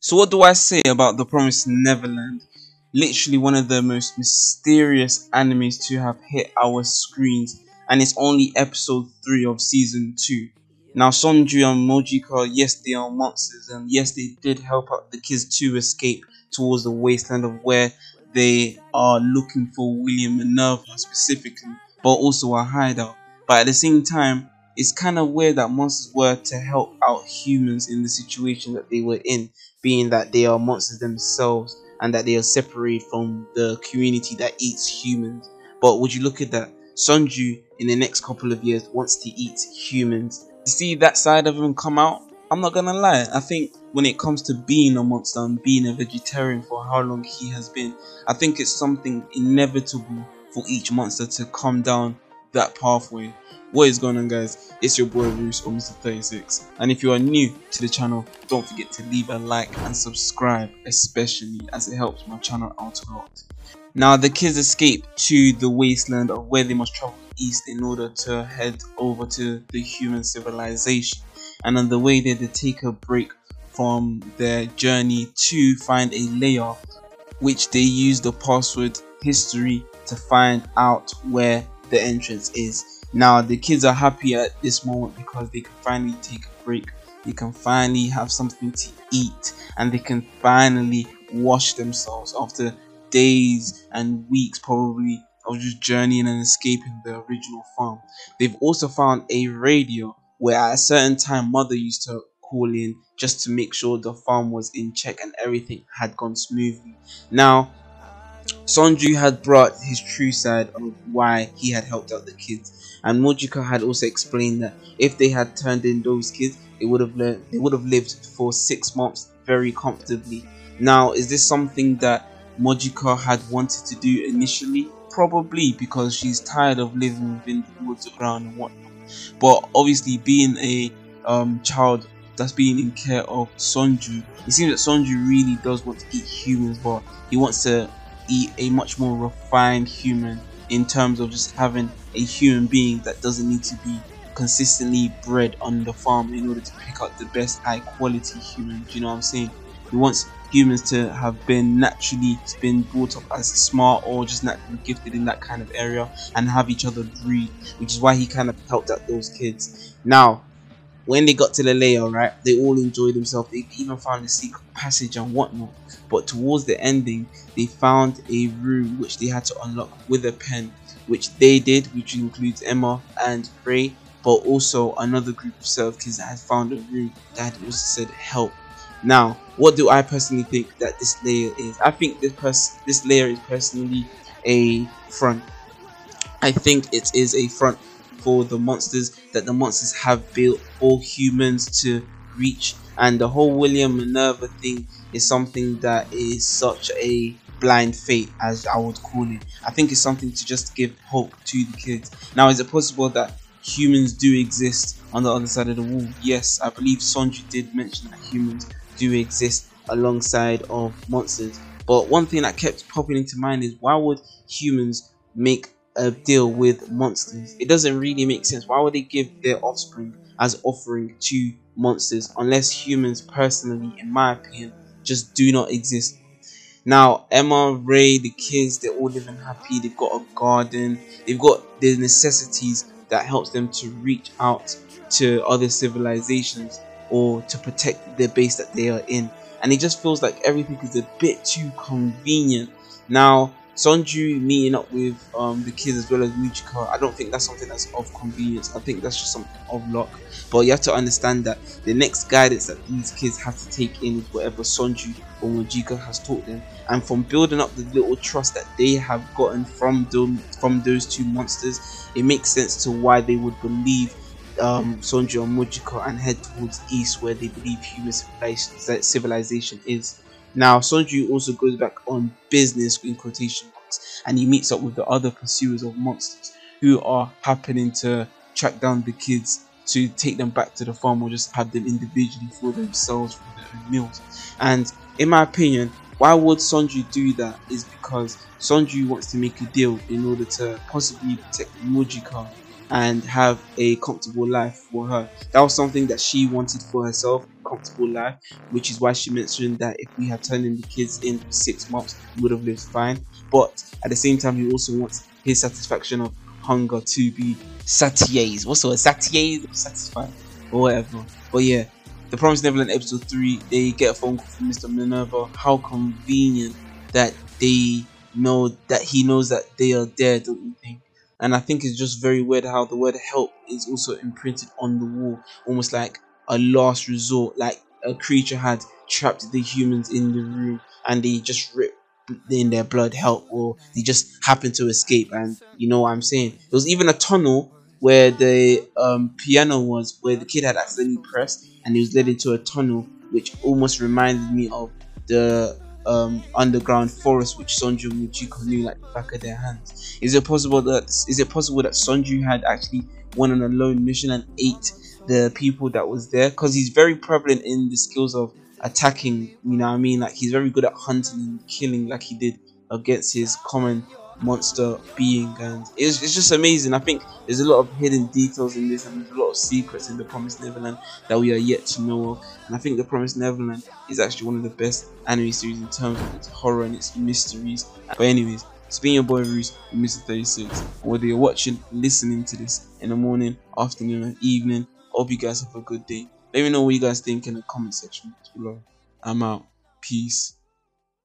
So what do I say about The Promised Neverland? Literally one of the most mysterious animes to have hit our screens and it's only episode 3 of season 2. Now Sonju and Mujika, yes they are monsters and yes they did help out the kids to escape towards the wasteland of where they are looking for William Minerva specifically, but also a hideout. But at the same time, it's kind of weird that monsters were to help out humans in the situation that they were in, being that they are monsters themselves and that they are separated from the community that eats humans. But would you look at that? Sonju in the next couple of years wants to eat humans. To see that side of him come out, I'm not gonna lie. I think when it comes to being a monster and being a vegetarian for how long he has been, I think it's something inevitable for each monster to come down that pathway. What is going on guys? It's your boy Roos or Mr. 36 and if you are new to the channel don't forget to leave a like and subscribe especially as it helps my channel out a lot. Now the kids escape to the wasteland of where they must travel east in order to head over to the human civilization and on the way there they take a break from their journey to find a layer which they use the password history to find out where the entrance is now the kids are happy at this moment because they can finally take a break. They can finally have something to eat and they can finally wash themselves after days and weeks probably of just journeying and escaping the original farm. They've also found a radio where at a certain time mother used to call in just to make sure the farm was in check and everything had gone smoothly. Now Sonju had brought his true side of why he had helped out the kids, and Mujika had also explained that if they had turned in those kids, they would have they would have lived for six months very comfortably. Now, is this something that Mujika had wanted to do initially? Probably because she's tired of living within the woods around and whatnot. But obviously, being a um, child that's being in care of Sonju, it seems that Sonju really does want to eat humans, but he wants to eat a much more refined human in terms of just having a human being that doesn't need to be consistently bred on the farm in order to pick out the best high quality humans. You know what I'm saying? He wants humans to have been naturally been brought up as smart or just naturally gifted in that kind of area and have each other breed, which is why he kind of helped out those kids. Now, when they got to the layer, right, they all enjoyed themselves. They even found a secret passage and whatnot. But towards the ending, they found a room which they had to unlock with a pen, which they did, which includes Emma and Ray, but also another group of self kids that had found a room that also said help. Now, what do I personally think that this layer is? I think this pers this layer is personally a front. I think it is a front for the monsters that the monsters have built all humans to reach and the whole William Minerva thing is something that is such a blind fate as I would call it. I think it's something to just give hope to the kids. Now is it possible that humans do exist on the other side of the wall? Yes, I believe Sonju did mention that humans do exist alongside of monsters. But one thing that kept popping into mind is why would humans make a deal with monsters. It doesn't really make sense. Why would they give their offspring as offering to monsters unless humans personally, in my opinion, just do not exist? Now, Emma, Ray, the kids, they're all living happy. They've got a garden. They've got the necessities that helps them to reach out to other civilizations or to protect the base that they are in. And it just feels like everything is a bit too convenient. Now, Sonju meeting up with um, the kids as well as Mujika, I don't think that's something that's of convenience. I think that's just something of luck. But you have to understand that the next guidance that these kids have to take in is whatever Sonju or Mujika has taught them. And from building up the little trust that they have gotten from them, from those two monsters, it makes sense to why they would believe um, Sonju and Mujika and head towards east where they believe human civilization is. Now, Sonju also goes back on business in quotation marks and he meets up with the other pursuers of monsters who are happening to track down the kids to take them back to the farm or just have them individually for themselves for their own meals. And in my opinion, why would Sonju do that is because Sonju wants to make a deal in order to possibly protect Mujika and have a comfortable life for her. That was something that she wanted for herself comfortable life, which is why she mentioned that if we had turned in the kids in six months, we would have lived fine. But at the same time, he also wants his satisfaction of hunger to be satiated. What's the word? Satiated? Satisfied? Or whatever. But yeah, the Promised Neverland episode 3, they get a phone call from Mr. Minerva. How convenient that they know that he knows that they are there, don't you think? And I think it's just very weird how the word help is also imprinted on the wall, almost like a last resort, like a creature had trapped the humans in the room and they just ripped in their blood help or they just happened to escape and you know what I'm saying. There was even a tunnel where the um, piano was where the kid had accidentally pressed and he was led into a tunnel which almost reminded me of the um, underground forest which Sonju and Michiko knew like the back of their hands. Is it possible that is it possible that Sonju had actually went on a lone mission and ate the people that was there? Because he's very prevalent in the skills of attacking. You know what I mean? Like he's very good at hunting and killing, like he did against his common monster being and it's, it's just amazing. I think there's a lot of hidden details in this and there's a lot of secrets in the promised neverland that we are yet to know of. And i think the promised neverland is actually one of the best anime series in terms of its horror and its mysteries. But anyways it's been your boy Reese Mr. 36 whether you're watching listening to this in the morning afternoon or evening hope you guys have a good day. Let me know what you guys think in the comment section below. I'm out. Peace